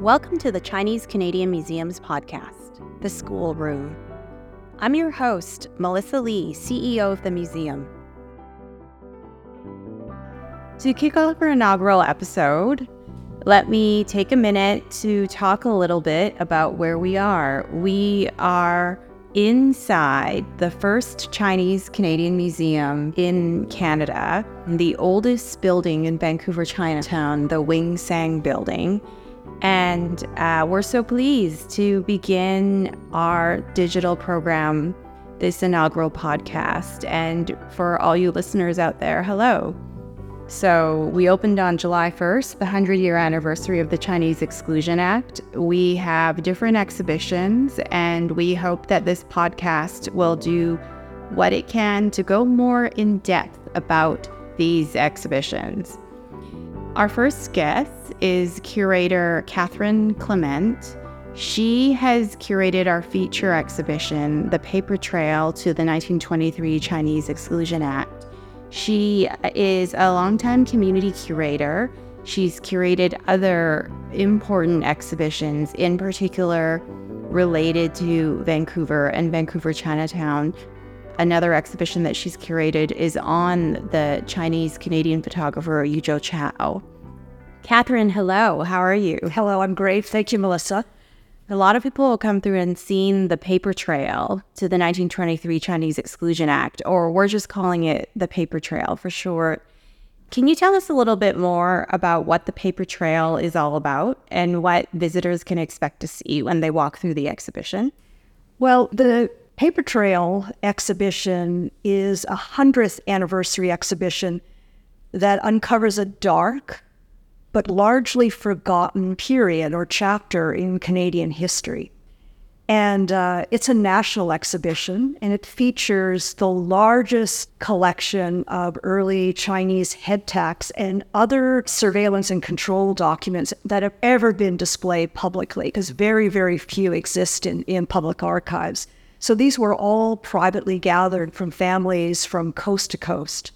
Welcome to the Chinese Canadian Museums podcast, The School Room. I'm your host, Melissa Lee, CEO of the museum. To kick off our inaugural episode, let me take a minute to talk a little bit about where we are. We are inside the first Chinese Canadian museum in Canada, the oldest building in Vancouver, Chinatown, the Wing Sang building. And uh, we're so pleased to begin our digital program, this inaugural podcast. And for all you listeners out there, hello. So, we opened on July 1st, the 100 year anniversary of the Chinese Exclusion Act. We have different exhibitions, and we hope that this podcast will do what it can to go more in depth about these exhibitions. Our first guest is curator Catherine Clement. She has curated our feature exhibition, The Paper Trail to the 1923 Chinese Exclusion Act. She is a longtime community curator. She's curated other important exhibitions, in particular related to Vancouver and Vancouver Chinatown. Another exhibition that she's curated is on the Chinese Canadian photographer Yucho Chow. Catherine, hello. How are you? Hello, I'm great. Thank you, Melissa. A lot of people will come through and seen the paper trail to the 1923 Chinese Exclusion Act, or we're just calling it the paper trail for short. Can you tell us a little bit more about what the paper trail is all about and what visitors can expect to see when they walk through the exhibition? Well, the Paper Trail exhibition is a 100th anniversary exhibition that uncovers a dark but largely forgotten period or chapter in Canadian history. And uh, it's a national exhibition, and it features the largest collection of early Chinese head tax and other surveillance and control documents that have ever been displayed publicly, because very, very few exist in, in public archives. So these were all privately gathered from families from coast to coast.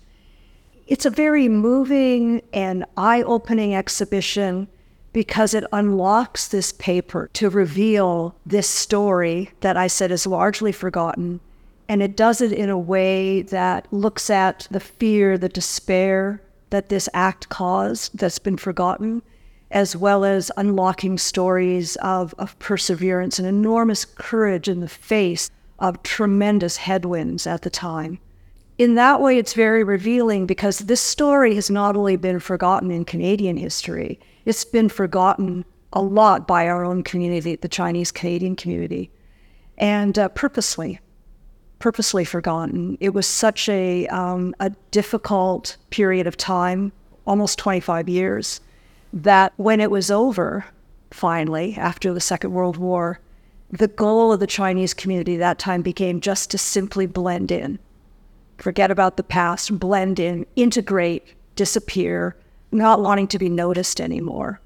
It's a very moving and eye opening exhibition because it unlocks this paper to reveal this story that I said is largely forgotten. And it does it in a way that looks at the fear, the despair that this act caused that's been forgotten, as well as unlocking stories of, of perseverance and enormous courage in the face of tremendous headwinds at the time. In that way, it's very revealing because this story has not only been forgotten in Canadian history, it's been forgotten a lot by our own community, the Chinese Canadian community, and uh, purposely, purposely forgotten. It was such a, um, a difficult period of time, almost 25 years, that when it was over, finally, after the Second World War, the goal of the Chinese community that time became just to simply blend in, forget about the past, blend in, integrate, disappear, not wanting to be noticed anymore.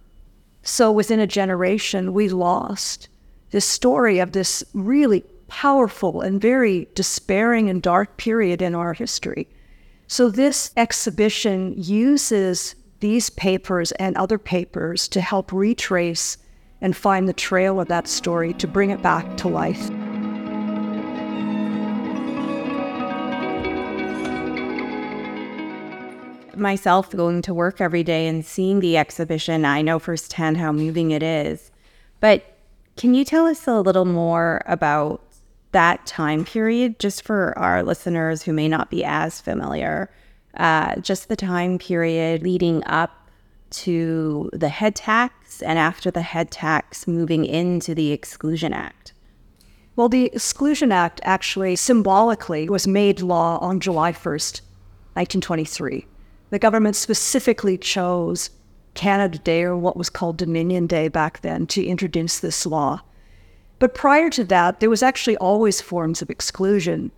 So within a generation, we lost this story of this really powerful and very despairing and dark period in our history. So this exhibition uses these papers and other papers to help retrace and find the trail of that story to bring it back to life. Myself going to work every day and seeing the exhibition, I know firsthand how moving it is. But can you tell us a little more about that time period, just for our listeners who may not be as familiar? Uh, just the time period leading up to the head tax and after the head tax moving into the Exclusion Act? Well, the Exclusion Act actually symbolically was made law on July 1st, 1923. The government specifically chose Canada Day, or what was called Dominion Day back then, to introduce this law. But prior to that, there was actually always forms of exclusion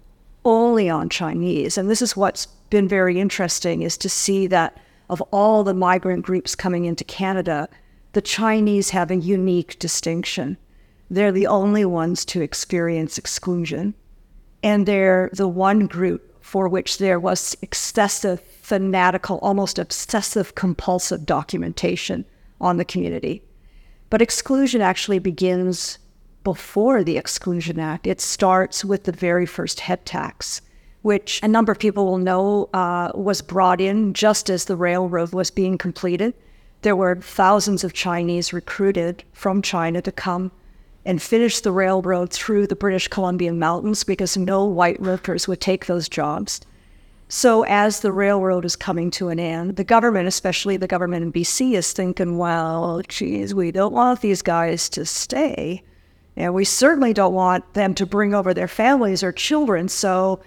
only on Chinese. And this is what's been very interesting is to see that of all the migrant groups coming into Canada, the Chinese have a unique distinction. They're the only ones to experience exclusion. And they're the one group for which there was excessive, fanatical, almost obsessive compulsive documentation on the community. But exclusion actually begins before the Exclusion Act. It starts with the very first head tax, which a number of people will know uh, was brought in just as the railroad was being completed. There were thousands of Chinese recruited from China to come and finish the railroad through the British Columbian Mountains because no white workers would take those jobs. So, as the railroad is coming to an end, the government, especially the government in BC, is thinking, well, geez, we don't want these guys to stay. And we certainly don't want them to bring over their families or children. So,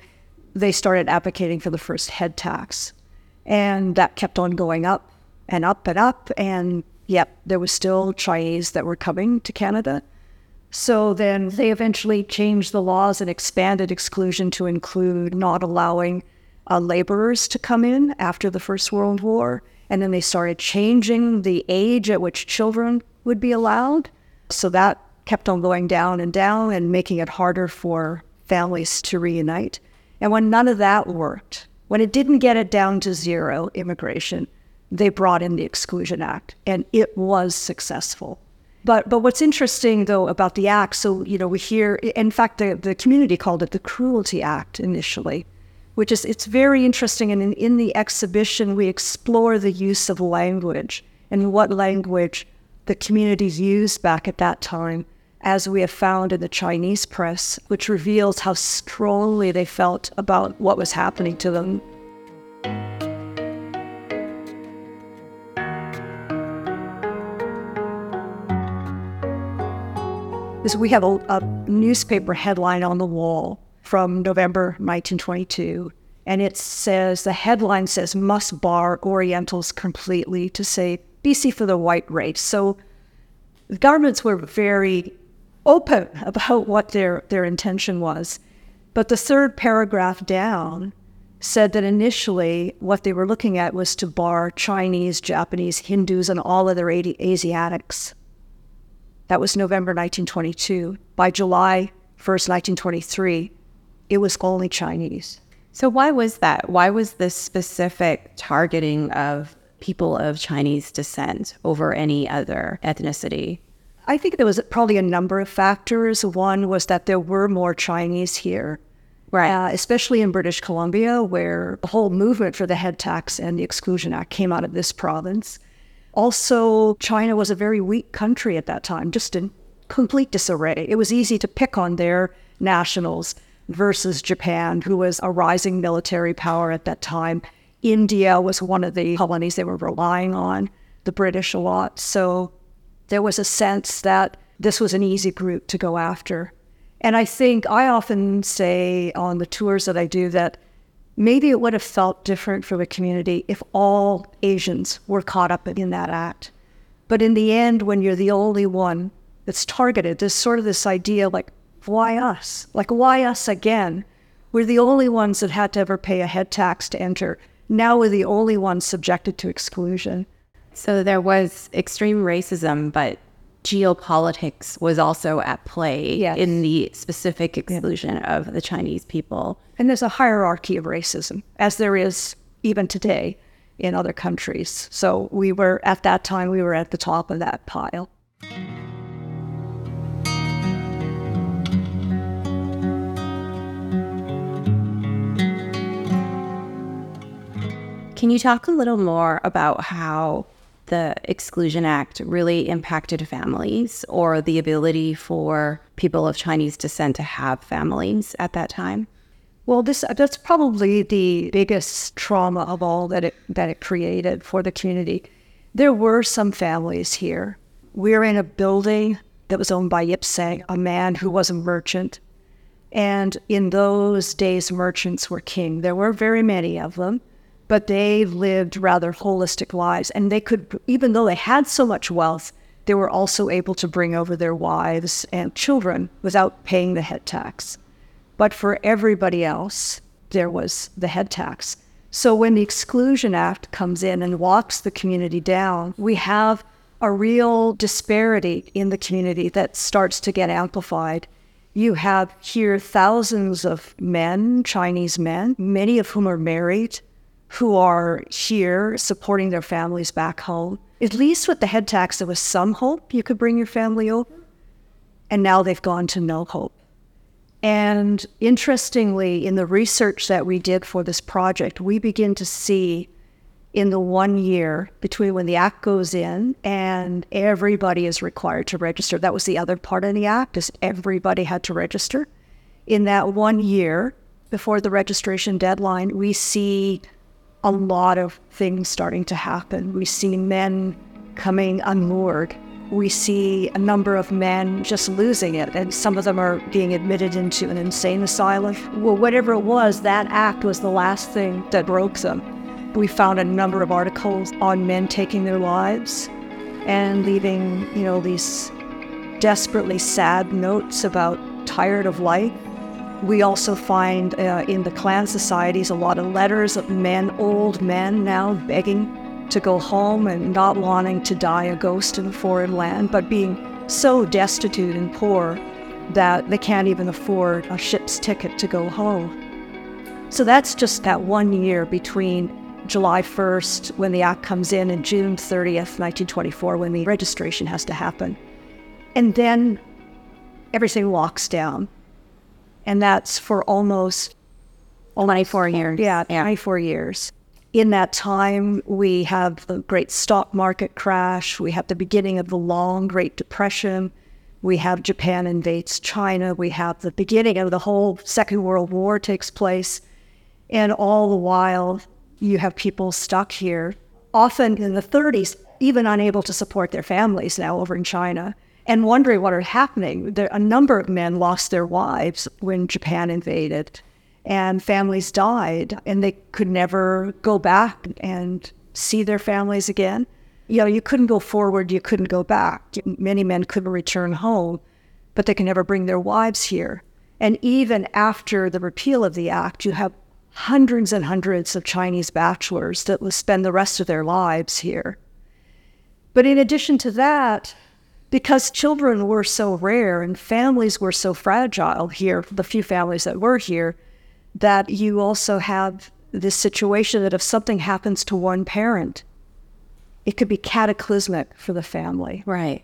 they started advocating for the first head tax. And that kept on going up and up and up. And yep, there was still Chinese that were coming to Canada. So then they eventually changed the laws and expanded exclusion to include not allowing uh, laborers to come in after the First World War. And then they started changing the age at which children would be allowed. So that kept on going down and down and making it harder for families to reunite. And when none of that worked, when it didn't get it down to zero immigration, they brought in the Exclusion Act, and it was successful. But but what's interesting though about the act, so you know we hear, in fact, the, the community called it the Cruelty Act initially, which is it's very interesting. And in, in the exhibition, we explore the use of language and what language the communities used back at that time, as we have found in the Chinese press, which reveals how strongly they felt about what was happening to them is we have a, a newspaper headline on the wall from November 1922, and it says the headline says must bar Orientals completely to say BC for the white race. So the governments were very open about what their, their intention was. But the third paragraph down said that initially what they were looking at was to bar Chinese, Japanese, Hindus, and all other Asiatics. That was November 1922. By July 1st, 1923, it was only Chinese. So, why was that? Why was this specific targeting of people of Chinese descent over any other ethnicity? I think there was probably a number of factors. One was that there were more Chinese here, right? Uh, especially in British Columbia, where the whole movement for the head tax and the Exclusion Act came out of this province. Also, China was a very weak country at that time, just in complete disarray. It was easy to pick on their nationals versus Japan, who was a rising military power at that time. India was one of the colonies they were relying on, the British a lot. So there was a sense that this was an easy group to go after. And I think I often say on the tours that I do that maybe it would have felt different for the community if all Asians were caught up in that act. But in the end, when you're the only one that's targeted, there's sort of this idea like, why us? Like, why us again? We're the only ones that had to ever pay a head tax to enter. Now we're the only ones subjected to exclusion. So there was extreme racism, but geopolitics was also at play yes. in the specific exclusion yeah. of the Chinese people. And there's a hierarchy of racism, as there is even today in other countries. So we were, at that time, we were at the top of that pile. Can you talk a little more about how the Exclusion Act really impacted families or the ability for people of Chinese descent to have families at that time? Well, this that's probably the biggest trauma of all that it that it created for the community. There were some families here. We are in a building that was owned by Yip Sang, a man who was a merchant. And in those days, merchants were king. There were very many of them but they lived rather holistic lives. And they could, even though they had so much wealth, they were also able to bring over their wives and children without paying the head tax. But for everybody else, there was the head tax. So when the Exclusion Act comes in and walks the community down, we have a real disparity in the community that starts to get amplified. You have here thousands of men, Chinese men, many of whom are married, who are here supporting their families back home. at least with the head tax, there was some hope you could bring your family over. And now they've gone to no hope. And interestingly, in the research that we did for this project, we begin to see in the one year between when the act goes in and everybody is required to register. That was the other part of the act is everybody had to register. In that one year before the registration deadline, we see a lot of things starting to happen. We see men coming unmoored we see a number of men just losing it, and some of them are being admitted into an insane asylum. Well, whatever it was, that act was the last thing that broke them. We found a number of articles on men taking their lives and leaving, you know, these desperately sad notes about tired of life. We also find uh, in the clan societies a lot of letters of men, old men now begging to go home and not wanting to die a ghost in a foreign land, but being so destitute and poor that they can't even afford a ship's ticket to go home. So that's just that one year between July 1st, when the act comes in, and June 30th, 1924, when the registration has to happen. And then everything locks down. And that's for almost 24 years. Yeah, 24 years in that time, we have the great stock market crash. We have the beginning of the long Great Depression. We have Japan invades China. We have the beginning of the whole Second World War takes place. And all the while, you have people stuck here, often in the 30s, even unable to support their families now over in China, and wondering what are happening. There, a number of men lost their wives when Japan invaded and families died and they could never go back and see their families again. You know, you couldn't go forward, you couldn't go back. Many men couldn't return home, but they could never bring their wives here. And even after the repeal of the act, you have hundreds and hundreds of Chinese bachelors that will spend the rest of their lives here. But in addition to that, because children were so rare and families were so fragile here, the few families that were here, that you also have this situation that if something happens to one parent, it could be cataclysmic for the family. Right.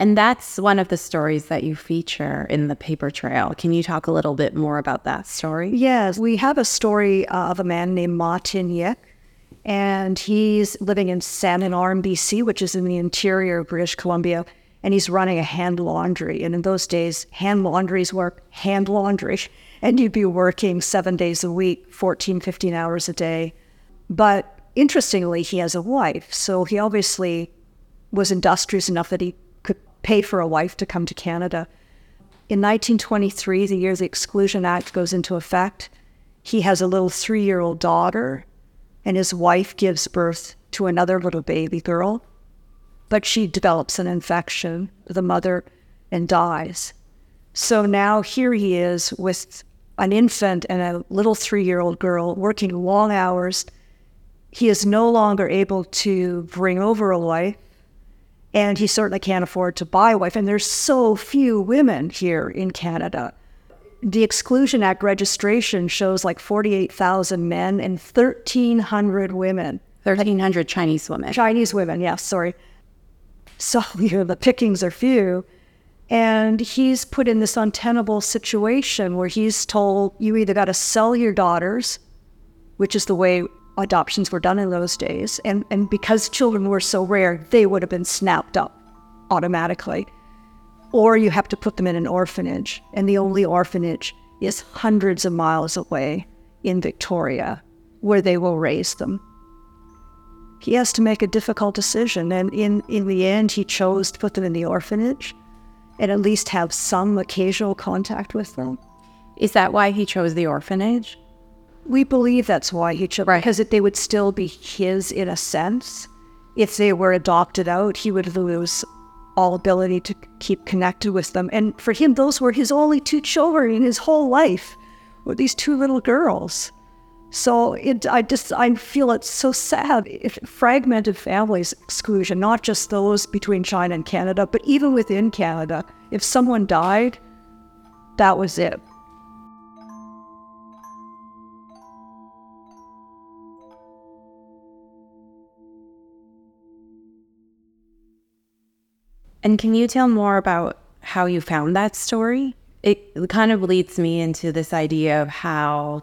And that's one of the stories that you feature in the paper trail. Can you talk a little bit more about that story? Yes, we have a story uh, of a man named Martin Yek, and he's living in Salmon Arm, BC, which is in the interior of British Columbia, and he's running a hand laundry. And in those days, hand laundries work hand laundry and you'd be working seven days a week, 14, 15 hours a day. But interestingly, he has a wife. So he obviously was industrious enough that he could pay for a wife to come to Canada. In 1923, the year the Exclusion Act goes into effect, he has a little three year old daughter, and his wife gives birth to another little baby girl. But she develops an infection, the mother, and dies. So now here he is with an infant and a little three year old girl working long hours. He is no longer able to bring over a wife, and he certainly can't afford to buy a wife. And there's so few women here in Canada. The Exclusion Act registration shows like 48,000 men and 1,300 women. 1,300 Chinese women. Chinese women, yes, sorry. So, you know, the pickings are few. And he's put in this untenable situation where he's told you either got to sell your daughters, which is the way adoptions were done in those days. And, and because children were so rare, they would have been snapped up automatically. Or you have to put them in an orphanage. And the only orphanage is hundreds of miles away in Victoria, where they will raise them. He has to make a difficult decision. And in, in the end, he chose to put them in the orphanage and at least have some occasional contact with them. Is that why he chose the orphanage? We believe that's why he chose, right. because they would still be his in a sense. If they were adopted out, he would lose all ability to keep connected with them. And for him, those were his only two children in his whole life, were these two little girls. So it, I just I feel it's so sad. Fragmented families exclusion, not just those between China and Canada, but even within Canada. If someone died, that was it. And can you tell more about how you found that story? It kind of leads me into this idea of how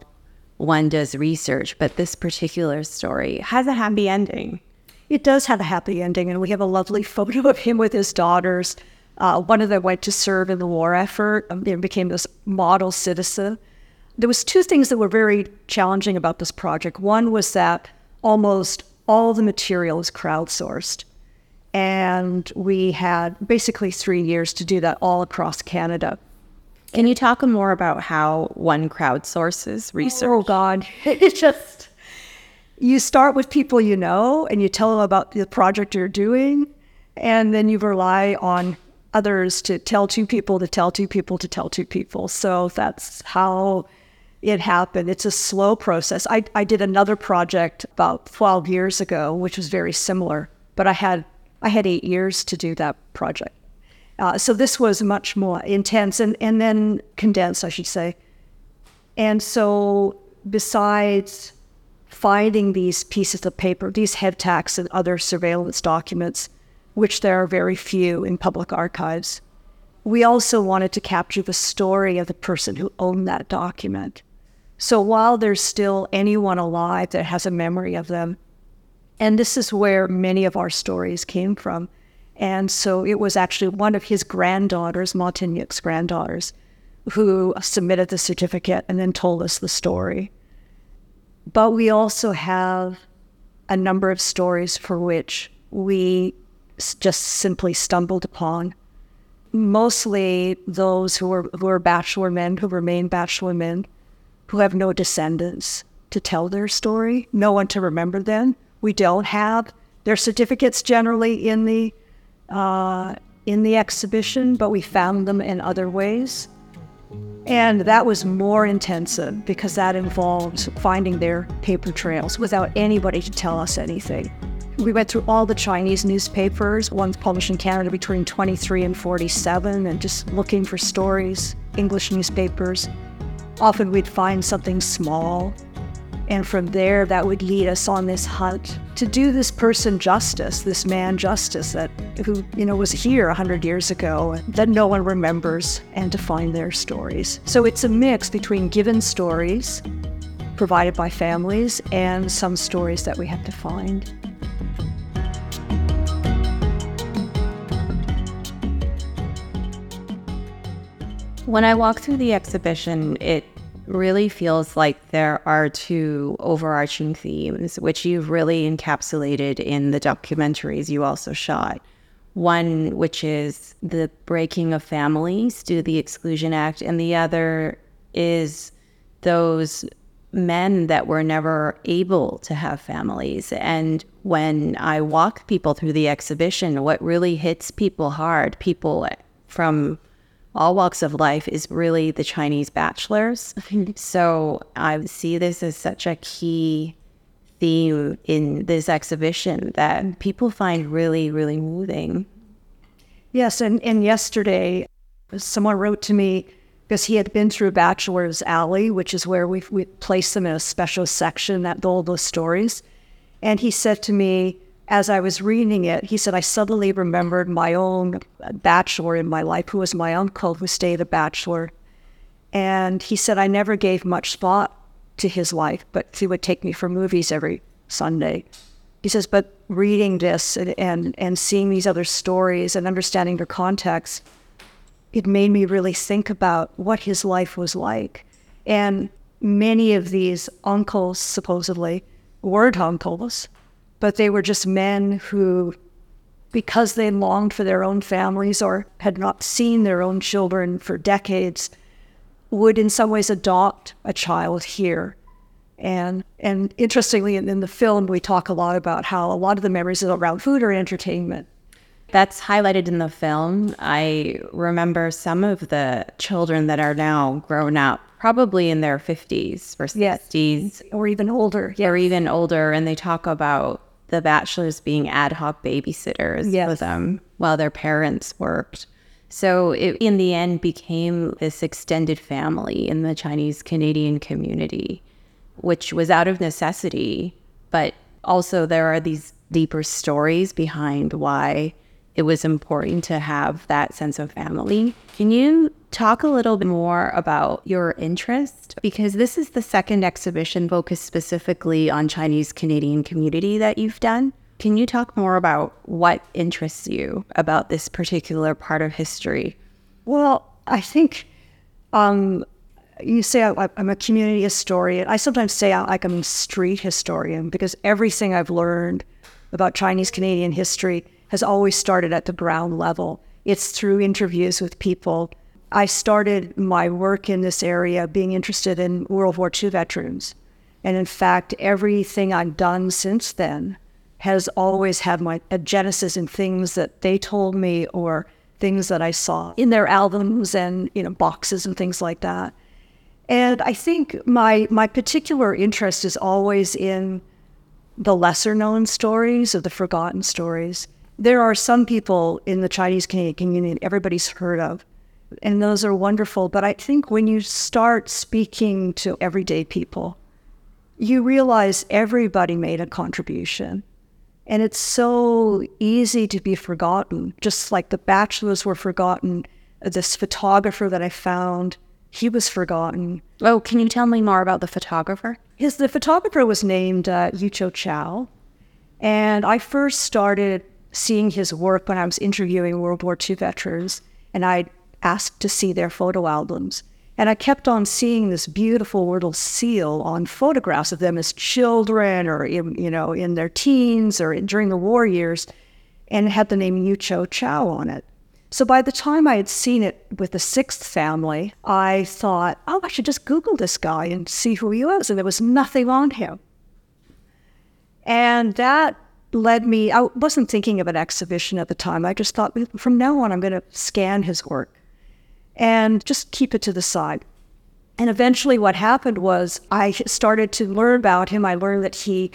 one does research, but this particular story has a happy ending. It does have a happy ending, and we have a lovely photo of him with his daughters. Uh, one of them went to serve in the war effort and became this model citizen. There was two things that were very challenging about this project. One was that almost all the material is crowdsourced. And we had basically three years to do that all across Canada. Can you talk more about how one crowdsources oh, research? Oh, God. It's just, you start with people you know and you tell them about the project you're doing. And then you rely on others to tell two people to tell two people to tell two people. So that's how it happened. It's a slow process. I, I did another project about 12 years ago, which was very similar, but I had I had eight years to do that project. Uh, so this was much more intense and, and then condensed, I should say. And so, besides finding these pieces of paper, these head tax and other surveillance documents, which there are very few in public archives, we also wanted to capture the story of the person who owned that document. So while there's still anyone alive that has a memory of them, and this is where many of our stories came from. And so it was actually one of his granddaughters, Montagnac's granddaughters, who submitted the certificate and then told us the story. But we also have a number of stories for which we just simply stumbled upon. Mostly those who were, who are bachelor men, who remain bachelor men, who have no descendants to tell their story, no one to remember them we don't have their certificates generally in the uh, in the exhibition, but we found them in other ways. And that was more intensive because that involved finding their paper trails without anybody to tell us anything. We went through all the Chinese newspapers, ones published in Canada between 23 and 47, and just looking for stories, English newspapers. Often we'd find something small and from there, that would lead us on this hunt to do this person justice, this man justice that who you know was here hundred years ago that no one remembers, and to find their stories. So it's a mix between given stories provided by families and some stories that we have to find. When I walk through the exhibition, it really feels like there are two overarching themes, which you've really encapsulated in the documentaries you also shot. One, which is the breaking of families due to the Exclusion Act, and the other is those men that were never able to have families. And when I walk people through the exhibition, what really hits people hard, people from all walks of life is really the Chinese bachelors. so I see this as such a key theme in this exhibition that people find really, really moving. Yes, and, and yesterday someone wrote to me because he had been through Bachelor's Alley, which is where we we placed them in a special section that all those stories. And he said to me, as I was reading it, he said, I suddenly remembered my own bachelor in my life, who was my uncle, who stayed a bachelor. And he said, I never gave much thought to his life, but he would take me for movies every Sunday. He says, but reading this and, and, and seeing these other stories and understanding their context, it made me really think about what his life was like. And many of these uncles, supposedly, weren't uncles but they were just men who, because they longed for their own families or had not seen their own children for decades, would in some ways adopt a child here. And and interestingly, in, in the film, we talk a lot about how a lot of the memories around food or entertainment. That's highlighted in the film. I remember some of the children that are now grown up probably in their 50s or 60s. Yes. Or even older. Yes. Or even older. And they talk about the bachelors being ad hoc babysitters yes. for them while their parents worked. So it, in the end, became this extended family in the Chinese Canadian community, which was out of necessity. But also, there are these deeper stories behind why it was important to have that sense of family. Can you talk a little bit more about your interest? Because this is the second exhibition focused specifically on Chinese Canadian community that you've done. Can you talk more about what interests you about this particular part of history? Well, I think um, you say I, am a community historian. I sometimes say I, like I'm a street historian because everything I've learned about Chinese Canadian history has always started at the ground level. It's through interviews with people. I started my work in this area being interested in World War II veterans. And in fact, everything I've done since then has always had my a genesis in things that they told me or things that I saw in their albums and you know boxes and things like that. And I think my my particular interest is always in the lesser known stories or the forgotten stories. There are some people in the Chinese Canadian community everybody's heard of, and those are wonderful. But I think when you start speaking to everyday people, you realize everybody made a contribution. And it's so easy to be forgotten, just like the bachelors were forgotten. This photographer that I found, he was forgotten. Oh, can you tell me more about the photographer? His the photographer was named uh, Yucho Chow, and I first started seeing his work when I was interviewing World War II veterans, and I asked to see their photo albums. And I kept on seeing this beautiful little seal on photographs of them as children or, in, you know, in their teens or in, during the war years, and it had the name Yucho Chow on it. So by the time I had seen it with the sixth family, I thought, oh, I should just Google this guy and see who he was. And there was nothing on him. And that led me, I wasn't thinking of an exhibition at the time. I just thought, from now on, I'm going to scan his work and just keep it to the side. And eventually, what happened was I started to learn about him. I learned that he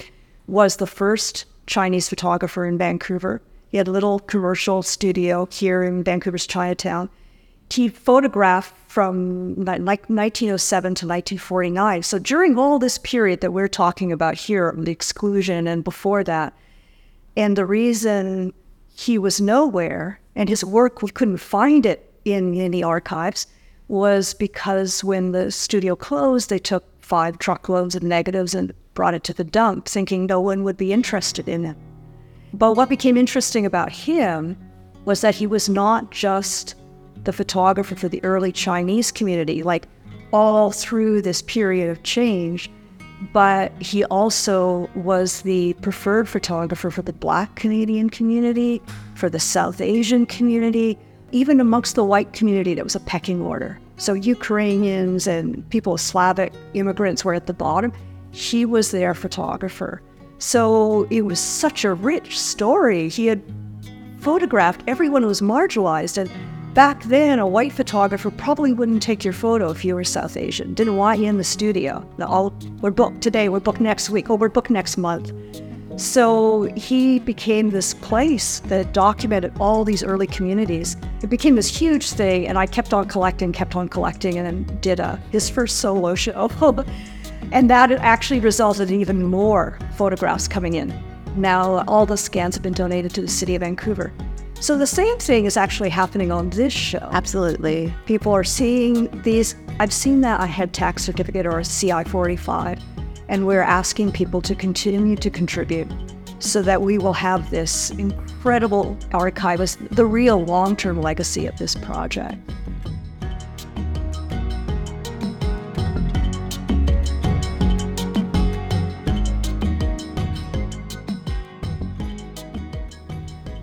was the first Chinese photographer in Vancouver. He had a little commercial studio here in Vancouver's Chinatown. He photographed from like 1907 to 1949. So during all this period that we're talking about here, the exclusion and before that, and the reason he was nowhere and his work, we couldn't find it in any archives was because when the studio closed, they took five truckloads of negatives and brought it to the dump, thinking no one would be interested in it. But what became interesting about him was that he was not just the photographer for the early Chinese community, like all through this period of change, but he also was the preferred photographer for the Black Canadian community, for the South Asian community, even amongst the white community, there was a pecking order. So Ukrainians and people, Slavic immigrants were at the bottom. He was their photographer. So it was such a rich story. He had photographed everyone who was marginalized. And back then, a white photographer probably wouldn't take your photo if you were South Asian, didn't want you in the studio. All, we're booked today, we're booked next week, oh, we're booked next month. So he became this place that documented all these early communities. It became this huge thing, and I kept on collecting, kept on collecting, and then did a, his first solo show. and that actually resulted in even more photographs coming in. Now all the scans have been donated to the city of Vancouver. So the same thing is actually happening on this show. Absolutely. People are seeing these. I've seen that I had tax certificate or a CI 45 and we're asking people to continue to contribute so that we will have this incredible archivist, the real long term legacy of this project.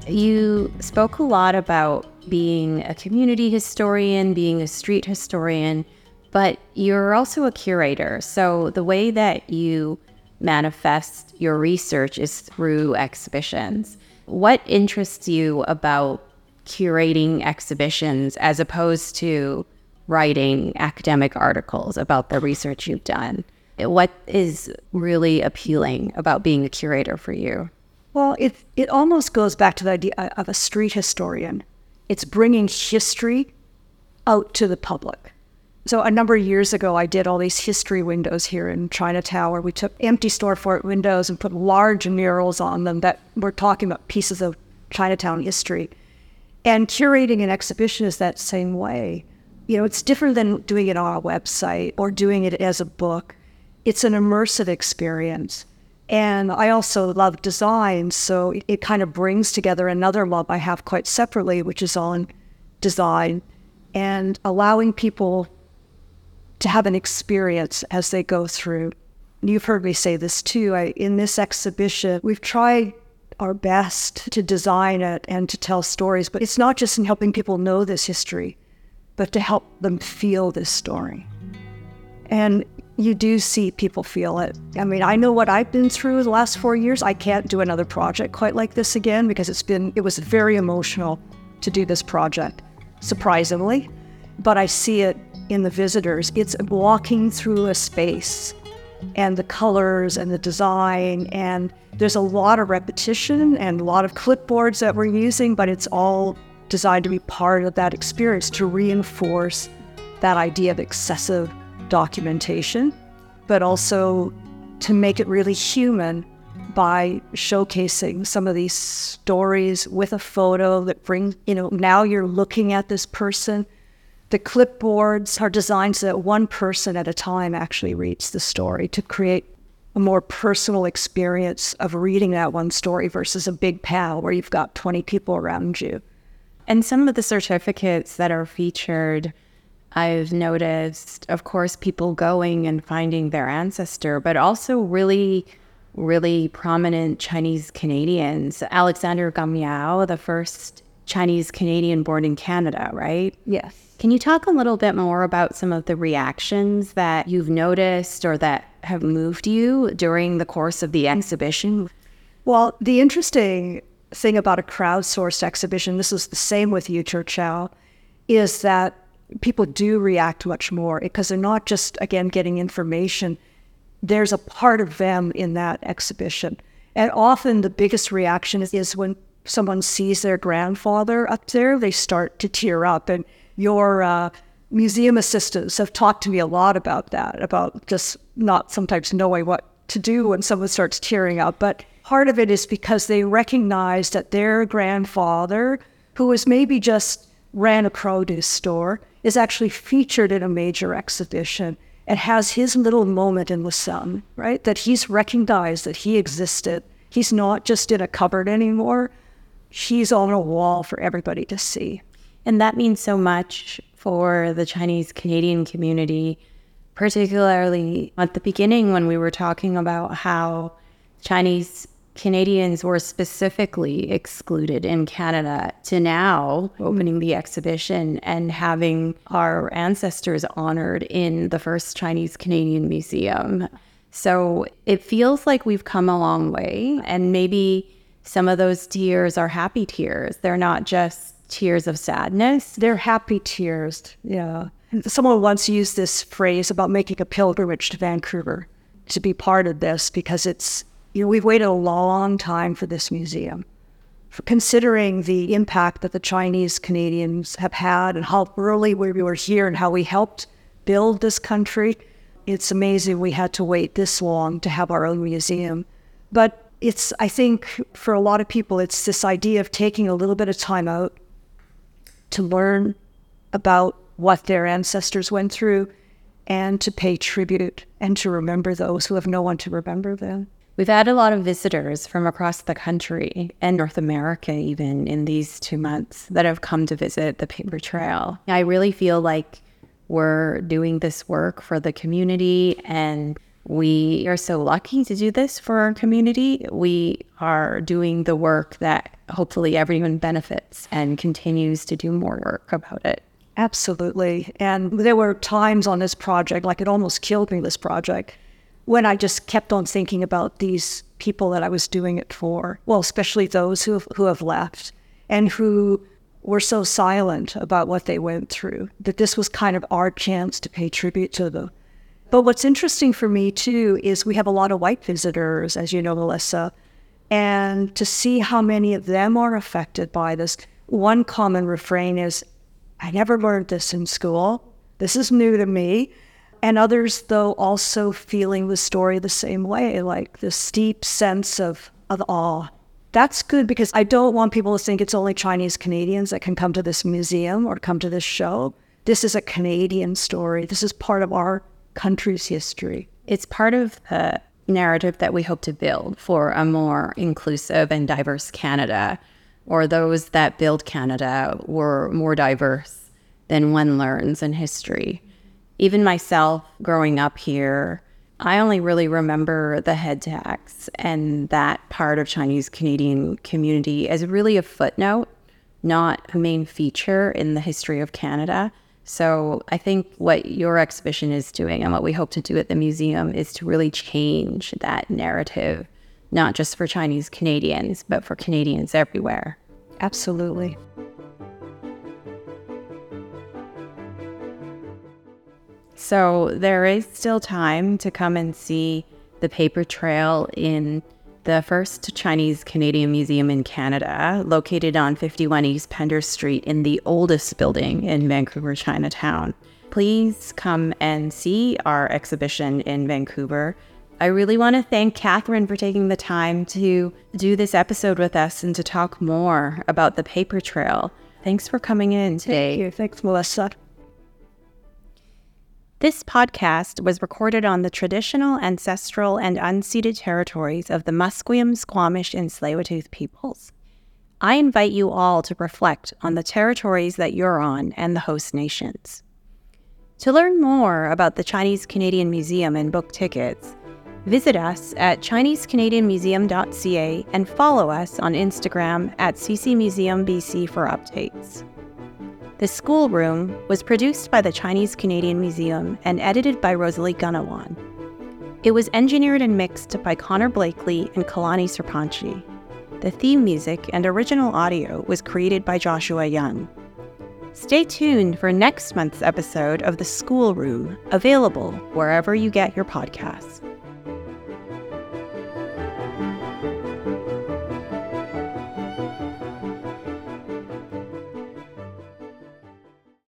You spoke a lot about being a community historian, being a street historian but you're also a curator. So the way that you manifest your research is through exhibitions. What interests you about curating exhibitions as opposed to writing academic articles about the research you've done? What is really appealing about being a curator for you? Well, it, it almost goes back to the idea of a street historian. It's bringing history out to the public. So a number of years ago, I did all these history windows here in Chinatown, where we took empty storefront windows and put large murals on them that were talking about pieces of Chinatown history. And curating an exhibition is that same way. You know, it's different than doing it on a website or doing it as a book. It's an immersive experience. And I also love design, so it, it kind of brings together another love I have quite separately, which is on design and allowing people to have an experience as they go through. You've heard me say this too. I, in this exhibition, we've tried our best to design it and to tell stories, but it's not just in helping people know this history, but to help them feel this story. And you do see people feel it. I mean, I know what I've been through the last four years. I can't do another project quite like this again because it's been, it was very emotional to do this project, surprisingly. But I see it in the visitors. It's walking through a space and the colors and the design. And there's a lot of repetition and a lot of clipboards that we're using, but it's all designed to be part of that experience to reinforce that idea of excessive documentation, but also to make it really human by showcasing some of these stories with a photo that brings, you know, now you're looking at this person the clipboards are designed so that one person at a time actually reads the story to create a more personal experience of reading that one story versus a big pal where you've got 20 people around you. And some of the certificates that are featured, I've noticed, of course, people going and finding their ancestor, but also really, really prominent Chinese Canadians. Alexander Cumyow, the first Chinese Canadian born in Canada, right? Yes. Can you talk a little bit more about some of the reactions that you've noticed or that have moved you during the course of the exhibition? Well, the interesting thing about a crowdsourced exhibition, this is the same with Yu Chow, is that people do react much more because they're not just, again, getting information. There's a part of them in that exhibition. And often the biggest reaction is, is when someone sees their grandfather up there, they start to tear up. And your uh, museum assistants have talked to me a lot about that, about just not sometimes knowing what to do when someone starts tearing up. But part of it is because they recognize that their grandfather, who was maybe just ran a produce store, is actually featured in a major exhibition and has his little moment in the sun, right? That he's recognized that he existed. He's not just in a cupboard anymore, she's on a wall for everybody to see. And that means so much for the Chinese Canadian community, particularly at the beginning when we were talking about how Chinese Canadians were specifically excluded in Canada to now opening the exhibition and having our ancestors honored in the first Chinese Canadian museum. So it feels like we've come a long way and maybe some of those tears are happy tears. They're not just tears of sadness. They're happy tears. Yeah. Someone once used this phrase about making a pilgrimage to Vancouver to be part of this because it's, you know, we've waited a long time for this museum. For considering the impact that the Chinese Canadians have had and how early we were here and how we helped build this country, it's amazing we had to wait this long to have our own museum. But it's, I think, for a lot of people, it's this idea of taking a little bit of time out to learn about what their ancestors went through and to pay tribute and to remember those who have no one to remember them. We've had a lot of visitors from across the country and North America, even in these two months, that have come to visit the paper trail. I really feel like we're doing this work for the community and we are so lucky to do this for our community. We are doing the work that hopefully everyone benefits and continues to do more work about it. Absolutely. And there were times on this project, like it almost killed me, this project, when I just kept on thinking about these people that I was doing it for. Well, especially those who who have left and who were so silent about what they went through, that this was kind of our chance to pay tribute to them but what's interesting for me too is we have a lot of white visitors, as you know, Melissa, and to see how many of them are affected by this. One common refrain is, I never learned this in school. This is new to me. And others, though, also feeling the story the same way, like the steep sense of, of awe that's good because I don't want people to think it's only Chinese Canadians that can come to this museum or come to this show. This is a Canadian story. This is part of our country's history. It's part of the narrative that we hope to build for a more inclusive and diverse Canada, or those that build Canada were more diverse than one learns in history. Even myself, growing up here, I only really remember the head tax and that part of Chinese Canadian community as really a footnote, not a main feature in the history of Canada. So I think what your exhibition is doing and what we hope to do at the museum is to really change that narrative, not just for Chinese Canadians, but for Canadians everywhere. Absolutely. So there is still time to come and see the paper trail in the first Chinese Canadian museum in Canada, located on 51 East Pender Street in the oldest building in Vancouver, Chinatown. Please come and see our exhibition in Vancouver. I really want to thank Catherine for taking the time to do this episode with us and to talk more about the paper trail. Thanks for coming in today. Thank you. Thanks, Melissa. This podcast was recorded on the traditional, ancestral, and unceded territories of the Musqueam, Squamish, and Tsleil-Waututh peoples. I invite you all to reflect on the territories that you're on and the host nations. To learn more about the Chinese Canadian Museum and book tickets, visit us at ChineseCanadianMuseum.ca and follow us on Instagram at CCMuseumBC for updates. The Schoolroom was produced by the Chinese Canadian Museum and edited by Rosalie Gunawan. It was engineered and mixed by Connor Blakely and Kalani Serpanchi. The theme music and original audio was created by Joshua Young. Stay tuned for next month's episode of The Schoolroom, available wherever you get your podcasts.